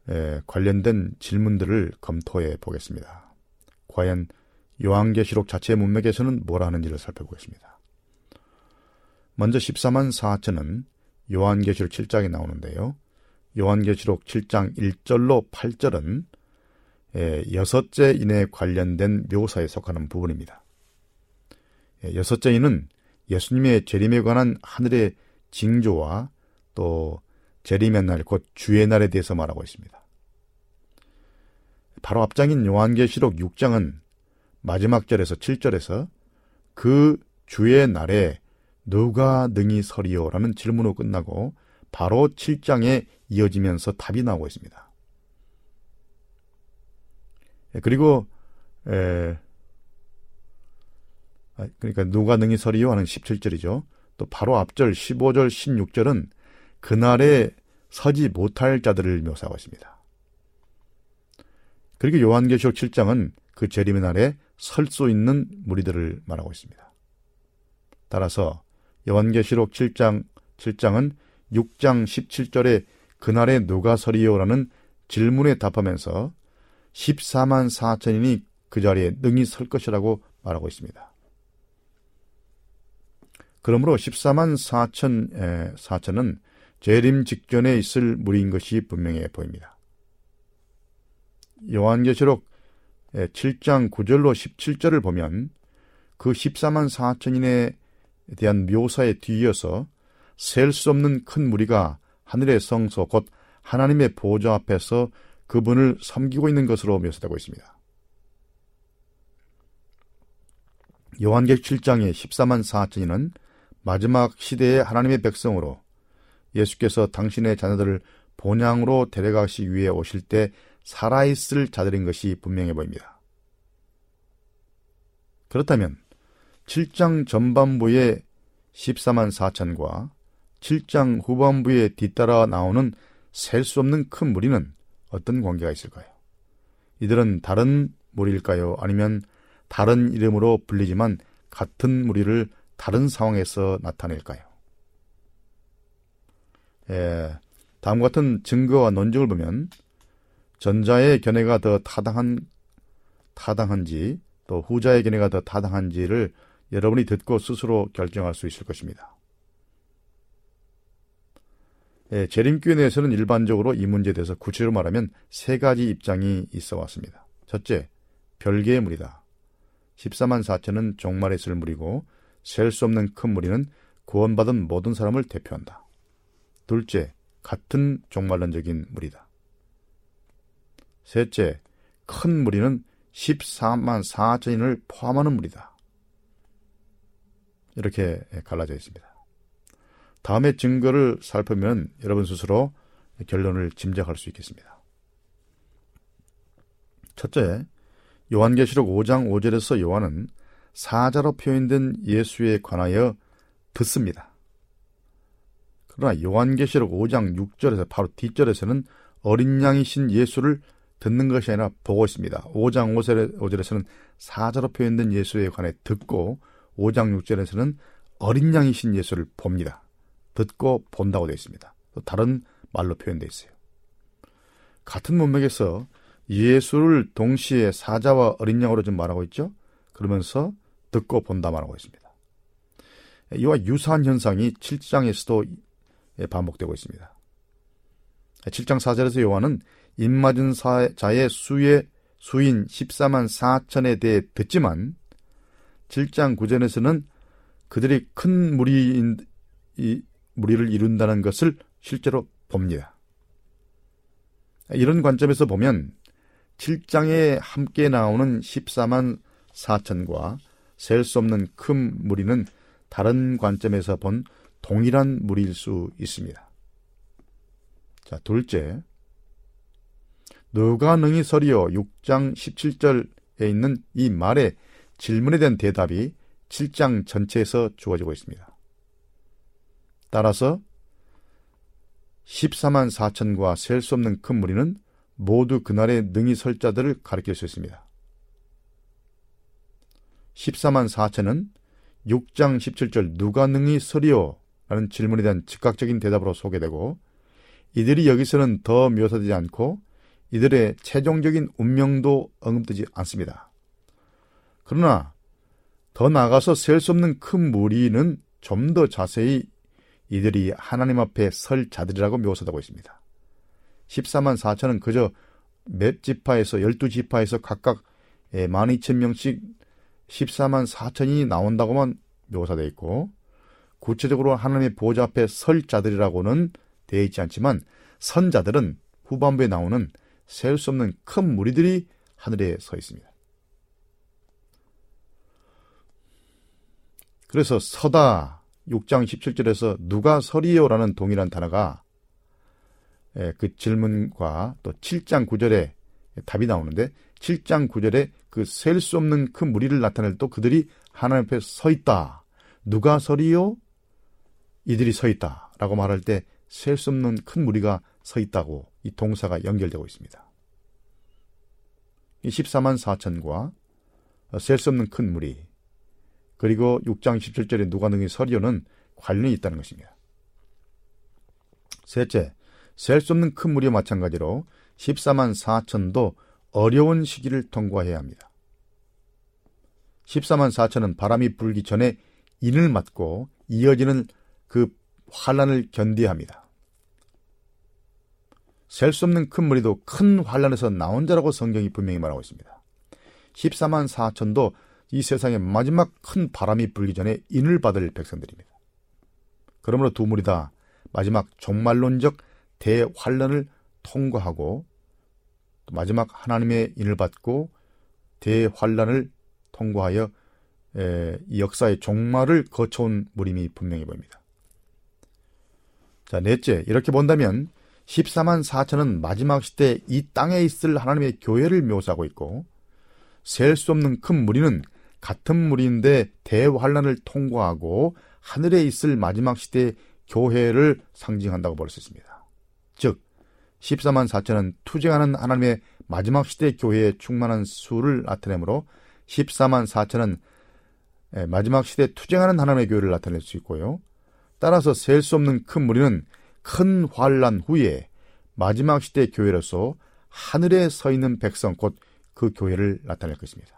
예, 관련된 질문들을 검토해 보겠습니다. 과연 요한계시록 자체의 문맥에서는 뭐라 하는지를 살펴보겠습니다. 먼저 14만 4천은 요한계시록 7장에 나오는데요. 요한계시록 7장 1절로 8절은 예, 여섯째 인에 관련된 묘사에 속하는 부분입니다. 예, 여섯째 인은 예수님의 재림에 관한 하늘의 징조와 또 재림의 날, 곧 주의 날에 대해서 말하고 있습니다. 바로 앞장인 요한계시록 6장은 마지막 절에서 7절에서 그 주의 날에 누가 능히 서리오라는 질문으로 끝나고 바로 7장에 이어지면서 답이 나오고 있습니다. 예, 그리고 에, 아, 그러니까 누가 능히 서리요 하는 17절이죠. 또 바로 앞절 15절 16절은 그날에 서지 못할 자들을 묘사하고 있습니다. 그리고 요한계시록 7장은 그 재림의 날에 설 수 있는 무리들을 말하고 있습니다. 따라서 요한계시록 7장 7장은 6장 17절에 그날에 누가 서리요라는 질문에 답하면서 14만 4천인이 그 자리에 능히 설 것이라고 말하고 있습니다. 그러므로 14만 4천, 4천은 재림 직전에 있을 무리인 것이 분명해 보입니다. 요한계시록 7장 9절로 17절을 보면 그 14만 4천인에 대한 묘사에 뒤이어서 셀 수 없는 큰 무리가 하늘의 성소 곧 하나님의 보좌 앞에서 그분을 섬기고 있는 것으로 묘사되고 있습니다. 요한계 7장의 14만 4천인은 마지막 시대의 하나님의 백성으로 예수께서 당신의 자녀들을 본향으로 데려가시 위해 오실 때 살아있을 자들인 것이 분명해 보입니다. 그렇다면 7장 전반부의 14만 4천과 7장 후반부에 뒤따라 나오는 셀 수 없는 큰 무리는 어떤 관계가 있을까요? 이들은 다른 무리일까요? 아니면 다른 이름으로 불리지만 같은 무리를 다른 상황에서 나타낼까요? 예, 다음 같은 증거와 논증을 보면 전자의 견해가 더 타당한 타당한지 또 후자의 견해가 더 타당한지를 여러분이 듣고 스스로 결정할 수 있을 것입니다. 예, 재림교회 내에서는 일반적으로 이 문제에 대해서 구체적으로 말하면 세 가지 입장이 있어 왔습니다. 첫째, 별개의 무리다. 14만 4천은 종말에 있을 무리고 셀 수 없는 큰 무리는 구원받은 모든 사람을 대표한다. 둘째, 같은 종말론적인 무리다. 셋째, 큰 무리는 14만 4천인을 포함하는 무리다. 이렇게 갈라져 있습니다. 다음의 증거를 살펴보면 여러분 스스로 결론을 짐작할 수 있겠습니다. 첫째, 요한계시록 5장 5절에서 요한은 사자로 표현된 예수에 관하여 듣습니다. 그러나 요한계시록 5장 6절에서 바로 뒷절에서는 어린 양이신 예수를 듣는 것이 아니라 보고 있습니다. 5장 5절에서는 사자로 표현된 예수에 관해 듣고 5장 6절에서는 어린 양이신 예수를 봅니다. 듣고 본다고 되어 있습니다. 또 다른 말로 표현되어 있어요. 같은 문맥에서 예수를 동시에 사자와 어린 양으로 좀 말하고 있죠. 그러면서 듣고 본다 말하고 있습니다. 이와 유사한 현상이 7장에서도 반복되고 있습니다. 7장 4절에서 요한은 입맞은 자의 수의 수인 14만 4천에 대해 듣지만 7장 9절에서는 그들이 큰 무리, 이, 무리를 이룬다는 것을 실제로 봅니다. 이런 관점에서 보면 7장에 함께 나오는 14만 4천과 셀 수 없는 큰 무리는 다른 관점에서 본 동일한 무리일 수 있습니다. 자, 둘째. 누가 능히 서리어 6장 17절에 있는 이 말의 질문에 대한 대답이 7장 전체에서 주어지고 있습니다. 따라서 14만 4천과 셀 수 없는 큰 무리는 모두 그날의 능히 설 자들을 가리킬 수 있습니다. 14만 4천은 6장 17절 누가 능히 서리오? 라는 질문에 대한 즉각적인 대답으로 소개되고 이들이 여기서는 더 묘사되지 않고 이들의 최종적인 운명도 언급되지 않습니다. 그러나 더 나아가서 셀 수 없는 큰 무리는 좀 더 자세히 이들이 하나님 앞에 설 자들이라고 묘사되고 있습니다. 14만 4천은 그저 몇 지파에서 12지파에서 각각 12,000명씩 14만 4천이 나온다고만 묘사되어 있고 구체적으로 하나님의 보좌 앞에 설 자들이라고는 되어 있지 않지만 선자들은 후반부에 나오는 셀수 없는 큰 무리들이 하늘에 서 있습니다. 그래서 서다 6장 17절에서 누가 서리요라는 동일한 단어가 예, 그 질문과 또 7장 9절에 답이 나오는데 7장 9절에 그 셀 수 없는 큰 무리를 나타낼 또 그들이 하나님 앞에 서 있다. 누가 서리요? 이들이 서 있다. 라고 말할 때 셀 수 없는 큰 무리가 서 있다고 이 동사가 연결되고 있습니다. 이 14만 4천과 셀 수 없는 큰 무리 그리고 6장 17절에 누가 능히 서리요는 관련이 있다는 것입니다. 셋째, 셀 수 없는 큰 무리와 마찬가지로 14만 4천도 어려운 시기를 통과해야 합니다. 14만 4천은 바람이 불기 전에 인을 맞고 이어지는 그 환란을 견뎌야 합니다. 셀 수 없는 큰 무리도 큰 환란에서 나온 자라고 성경이 분명히 말하고 있습니다. 14만 4천도 이 세상에 마지막 큰 바람이 불기 전에 인을 받을 백성들입니다. 그러므로 두 무리 다 마지막 종말론적 대환란을 통과하고 마지막 하나님의 인을 받고 대환란을 통과하여 이 역사의 종말을 거쳐온 무림이 분명해 보입니다. 자, 넷째, 이렇게 본다면 14만 4천은 마지막 시대 이 땅에 있을 하나님의 교회를 묘사하고 있고 셀 수 없는 큰 무리는 같은 무리인데 대환란을 통과하고 하늘에 있을 마지막 시대의 교회를 상징한다고 볼 수 있습니다. 즉 14만 4천은 투쟁하는 하나님의 마지막 시대 교회의 충만한 수를 나타내므로 14만 4천은 마지막 시대 투쟁하는 하나님의 교회를 나타낼 수 있고요. 따라서 셀 수 없는 큰 무리는 큰 환란 후에 마지막 시대 교회로서 하늘에 서 있는 백성 곧 그 교회를 나타낼 것입니다.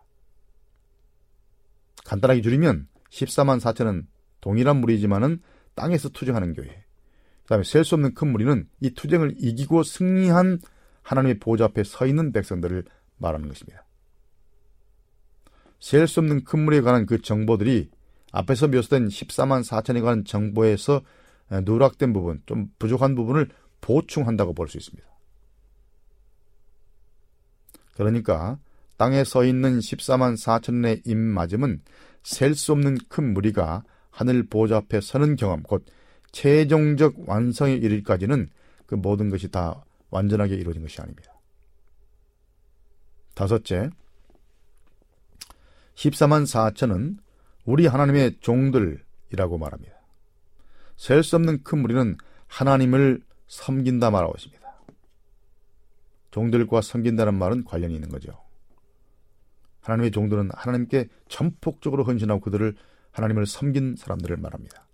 간단하게 줄이면 14만 4천은 동일한 무리지만은 땅에서 투쟁하는 교회. 그 다음에 셀 수 없는 큰 무리는 이 투쟁을 이기고 승리한 하나님의 보좌 앞에 서 있는 백성들을 말하는 것입니다. 셀 수 없는 큰 무리에 관한 그 정보들이 앞에서 묘사된 14만 4천에 관한 정보에서 누락된 부분, 좀 부족한 부분을 보충한다고 볼 수 있습니다. 그러니까 땅에 서 있는 14만 4천의 입맞음은 셀 수 없는 큰 무리가 하늘 보좌 앞에 서는 경험, 곧 최종적 완성에 이르기까지는 그 모든 것이 다 완전하게 이루어진 것이 아닙니다. 다섯째, 14만 4천은 우리 하나님의 종들이라고 말합니다. 셀 수 없는 큰 무리는 하나님을 섬긴다 말하고 있습니다. 종들과 섬긴다는 말은 관련이 있는 거죠. 하나님의 종들은 하나님께 전폭적으로 헌신하고 그들을 하나님을 섬긴 사람들을 말합니다.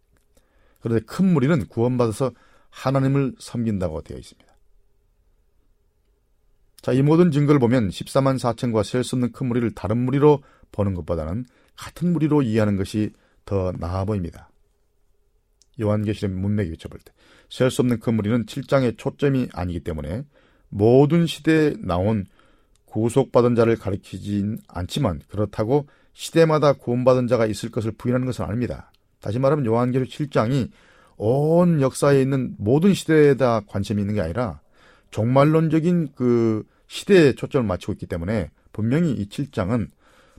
그런데 큰 무리는 구원받아서 하나님을 섬긴다고 되어 있습니다. 자, 이 모든 증거를 보면 14만 4천과 셀 수 없는 큰 무리를 다른 무리로 보는 것보다는 같은 무리로 이해하는 것이 더 나아 보입니다. 요한계시록 문맥에 비춰볼 때 셀 수 없는 그 무리는 7장의 초점이 아니기 때문에 모든 시대에 나온 구속받은 자를 가리키진 않지만 그렇다고 시대마다 구원받은 자가 있을 것을 부인하는 것은 아닙니다. 다시 말하면 요한계시록 7장이 온 역사에 있는 모든 시대에 다 관심이 있는 게 아니라 종말론적인 그 시대에 초점을 맞추고 있기 때문에 분명히 이 7장은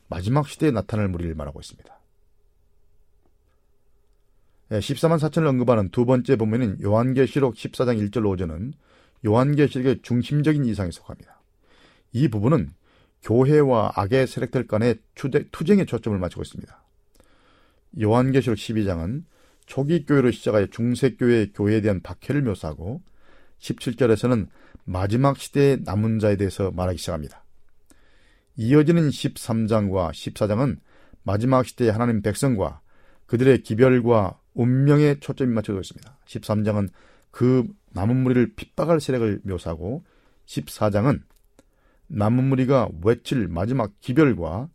마지막 시대에 나타날 무리를 말하고 있습니다. 14만 4천을 언급하는 두 번째 본문인 요한계시록 14장 1절 5절은 요한계시록의 중심적인 이상에 속합니다. 이 부분은 교회와 악의 세력들 간의 투쟁에 초점을 맞추고 있습니다. 요한계시록 12장은 초기 교회로 시작하여 중세 교회의 교회에 대한 박해를 묘사하고 17절에서는 마지막 시대의 남은 자에 대해서 말하기 시작합니다. 이어지는 13장과 14장은 마지막 시대의 하나님 백성과 그들의 기별과 운명에 초점이 맞춰져 있습니다. 13장은 그 남은 무리를 핍박할 세력을 묘사하고 14장은 남은 무리가 외칠 마지막 기별과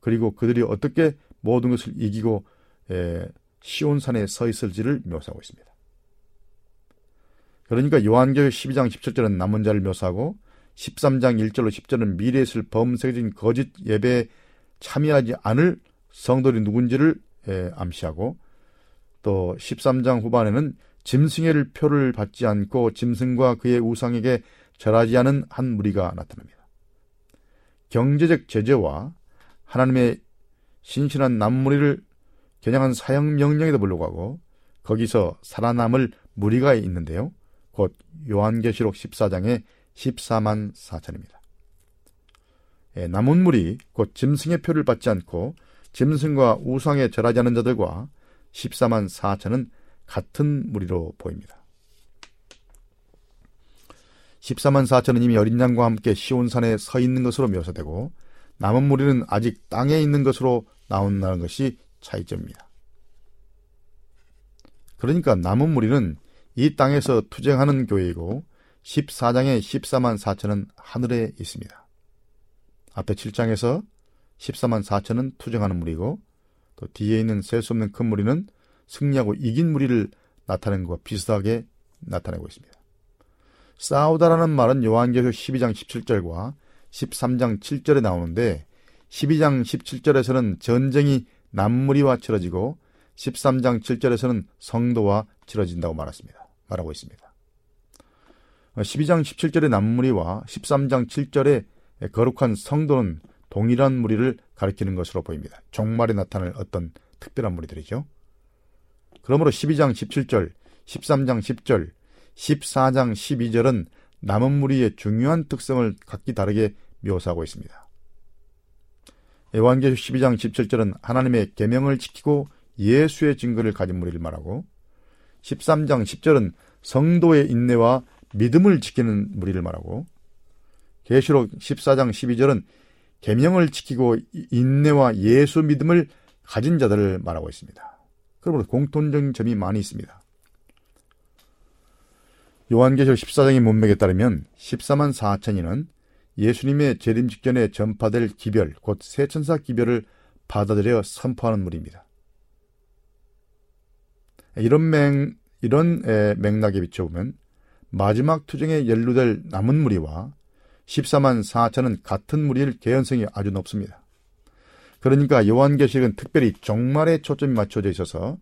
그리고 그들이 어떻게 모든 것을 이기고 에, 시온산에 서 있을지를 묘사하고 있습니다. 그러니까 요한계시 12장 17절은 남은 자를 묘사하고 13장 1절로 10절은 미래에 있을 범세적인 거짓 예배에 참여하지 않을 성도들이 누군지를 에, 암시하고 또 13장 후반에는 짐승의 표를 받지 않고 짐승과 그의 우상에게 절하지 않은 한 무리가 나타납니다. 경제적 제재와 하나님의 신실한 남무리를 겨냥한 사형 명령에도 불구하고 거기서 살아남을 무리가 있는데요. 곧 요한계시록 14장의 14만 4천입니다. 예, 남은 무리 곧 짐승의 표를 받지 않고 짐승과 우상에 절하지 않은 자들과 14만 4천은 같은 무리로 보입니다. 14만 4천은 이미 어린 양과 함께 시온산에 서 있는 것으로 묘사되고 남은 무리는 아직 땅에 있는 것으로 나온다는 것이 차이점입니다. 그러니까 남은 무리는 이 땅에서 투쟁하는 교회이고 14장의 14만 4천은 하늘에 있습니다. 앞에 7장에서 14만 4천은 투쟁하는 무리고 또 뒤에 있는 셀 수 없는 큰 무리는 승리하고 이긴 무리를 나타내는 것과 비슷하게 나타내고 있습니다. 싸우다라는 말은 요한계시록 12장 17절과 13장 7절에 나오는데 12장 17절에서는 전쟁이 남무리와 치러지고 13장 7절에서는 성도와 치러진다고 말했습니다. 말하고 있습니다. 12장 17절의 남무리와 13장 7절의 거룩한 성도는 동일한 무리를 가리키는 것으로 보입니다. 종말에 나타날 어떤 특별한 무리들이죠. 그러므로 12장 17절, 13장 10절, 14장 12절은 남은 무리의 중요한 특성을 각기 다르게 묘사하고 있습니다. 에완계시 12장 17절은 하나님의 계명을 지키고 예수의 증거를 가진 무리를 말하고 13장 10절은 성도의 인내와 믿음을 지키는 무리를 말하고 계시록 14장 12절은 계명을 지키고 인내와 예수 믿음을 가진 자들을 말하고 있습니다. 그러므로 공통적인 점이 많이 있습니다. 요한계시록 14장의 문맥에 따르면 14만 4천인은 예수님의 재림 직전에 전파될 기별, 곧 세천사 기별을 받아들여 선포하는 무리입니다. 이런 맹, 이런 맥락에 비춰보면 마지막 투쟁에 연루될 남은 무리와 14만 4천은 같은 무리일 개연성이 아주 높습니다. 그러니까 요한계시록은 특별히 종말에 초점이 맞춰져 있어서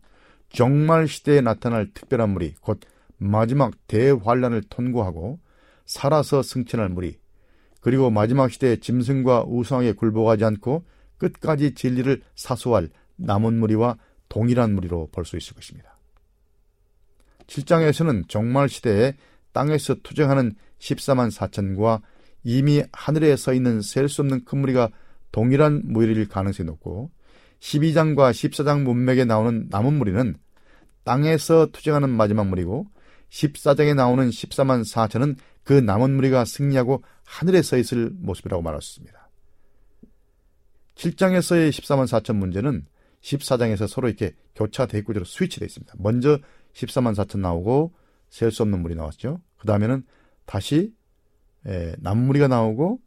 종말 시대에 나타날 특별한 무리, 곧 마지막 대환란을 통과하고 살아서 승천할 무리, 그리고 마지막 시대에 짐승과 우상에 굴복하지 않고 끝까지 진리를 사수할 남은 무리와 동일한 무리로 볼 수 있을 것입니다. 7장에서는 종말 시대에 땅에서 투쟁하는 14만 4천과 이미 하늘에 서 있는 셀 수 없는 큰 무리가 동일한 무리일 가능성이 높고 12장과 14장 문맥에 나오는 남은 무리는 땅에서 투쟁하는 마지막 무리고 14장에 나오는 14만 4천은 그 남은 무리가 승리하고 하늘에 서 있을 모습이라고 말했습니다. 7장에서의 14만 4천 문제는 14장에서 서로 이렇게 교차 대구제로 스위치되어 있습니다. 먼저 14만 4천 나오고 셀 수 없는 물이 나왔죠. 그 다음에는 다시 에, 남무리가 나오고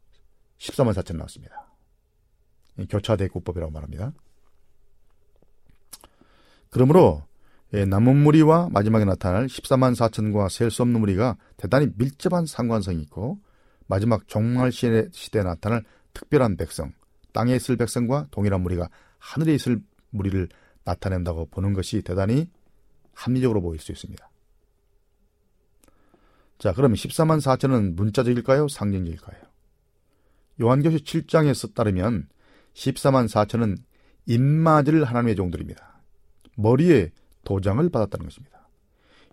14만 4천 나왔습니다. 교차 대구법이라고 말합니다. 그러므로 예, 남은 무리와 마지막에 나타날 14만 4천과 셀 수 없는 무리가 대단히 밀접한 상관성이 있고 마지막 종말 시대에, 시대에 나타날 특별한 백성, 땅에 있을 백성과 동일한 무리가 하늘에 있을 무리를 나타낸다고 보는 것이 대단히 합리적으로 보일 수 있습니다. 자, 그럼 14만 4천은 문자적일까요? 상징적일까요? 요한교시 7장에서 따르면 14만 4천은 입맞을 하나님의 종들입니다. 머리에 도장을 받았다는 것입니다.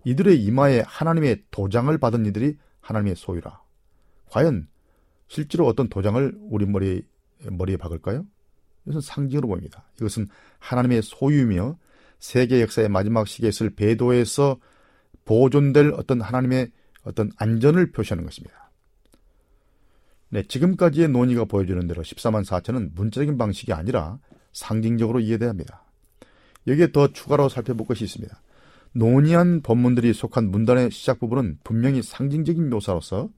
이들의 이마에 하나님의 도장을 받은 이들이 하나님의 소유라. 과연 실제로 어떤 도장을 우리 머리에, 머리에 박을까요? 이것은 상징으로 보입니다. 이것은 하나님의 소유이며 세계 역사의 마지막 시기에 있을 배도에서 보존될 어떤 하나님의 어떤 안전을 표시하는 것입니다. 네, 지금까지의 논의가 보여주는 대로 14만 4천은 문자적인 방식이 아니라 상징적으로 이해돼야 합니다. 여기에 더 추가로 살펴볼 것이 있습니다. 논의한 본문들이 속한 문단의 시작 부분은 분명히 상징적인 묘사로서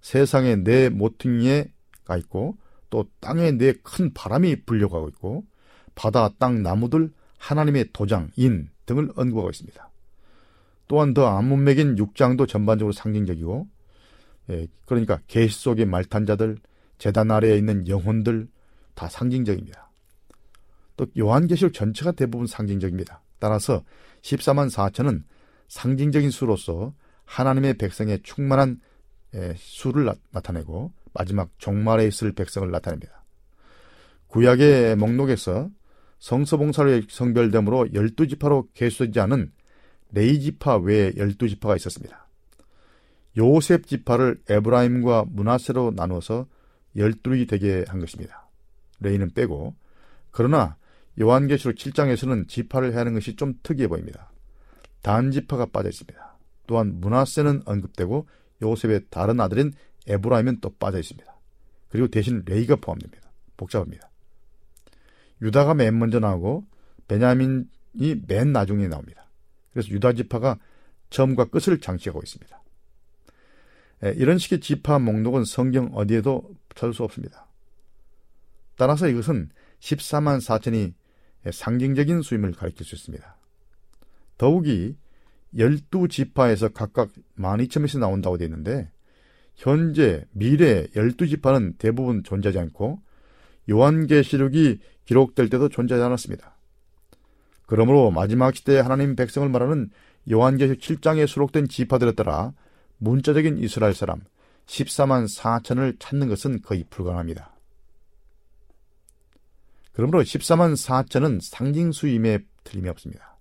세상에 내 모퉁이에가 있고 또 땅에 내 큰 바람이 불려가고 있고 바다, 땅, 나무들, 하나님의 도장, 인 등을 언급하고 있습니다. 또한 더 암문맥인 6장도 전반적으로 상징적이고 예, 그러니까 계시 속의 말탄자들, 재단 아래에 있는 영혼들 다 상징적입니다. 또 요한계시록 전체가 대부분 상징적입니다. 따라서 14만 4천은 상징적인 수로서 하나님의 백성의 충만한 예, 수를 나타내고 마지막 종말에 있을 백성을 나타냅니다. 구약의 목록에서 성서봉사로 성별됨으로 12지파로 계수되지 않은 레위 지파 외에 12지파가 있었습니다. 요셉 지파를 에브라임과 므낫세로 나누어서 12이 되게 한 것입니다. 레위는 빼고 그러나 요한계시록 7장에서는 지파를 헤아리는 것이 좀 특이해 보입니다. 단 지파가 빠져 있습니다. 또한 므낫세는 언급되고 요셉의 다른 아들인 에브라임은 또 빠져 있습니다. 그리고 대신 레위가 포함됩니다. 복잡합니다. 유다가 맨 먼저 나오고 베냐민이 맨 나중에 나옵니다. 그래서 유다 지파가 처음과 끝을 장치하고 있습니다. 이런 식의 지파 목록은 성경 어디에도 찾을 수 없습니다. 따라서 이것은 14만 4천이 상징적인 수임을 가리킬 수 있습니다. 더욱이 12지파에서 각각 12,000명씩 나온다고 되어 있는데 현재 미래 12지파는 대부분 존재하지 않고 요한계시록이 기록될 때도 존재하지 않았습니다. 그러므로 마지막 시대의 하나님 백성을 말하는 요한계시록 7장에 수록된 지파들에 따라 문자적인 이스라엘 사람 14만 4천을 찾는 것은 거의 불가능합니다. 그러므로 14만 4천은 상징수임에 틀림이 없습니다.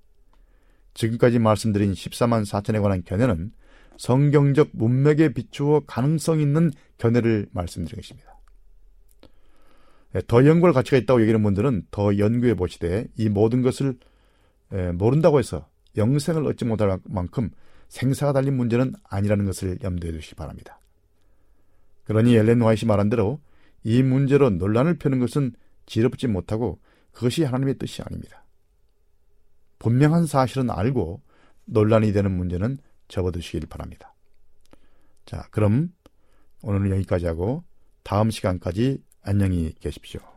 지금까지 말씀드린 14만 4천에 관한 견해는 성경적 문맥에 비추어 가능성 있는 견해를 말씀드린 것입니다. 예, 더 연구할 가치가 있다고 얘기하는 분들은 더 연구해 보시되 이 모든 것을 예, 모른다고 해서 영생을 얻지 못할 만큼 생사가 달린 문제는 아니라는 것을 염두에 두시기 바랍니다. 그러니 엘렌 화이트 말한 대로 이 문제로 논란을 펴는 것은 지럽지 못하고 그것이 하나님의 뜻이 아닙니다. 분명한 사실은 알고 논란이 되는 문제는 접어두시길 바랍니다. 자, 그럼 오늘은 여기까지 하고 다음 시간까지 안녕히 계십시오.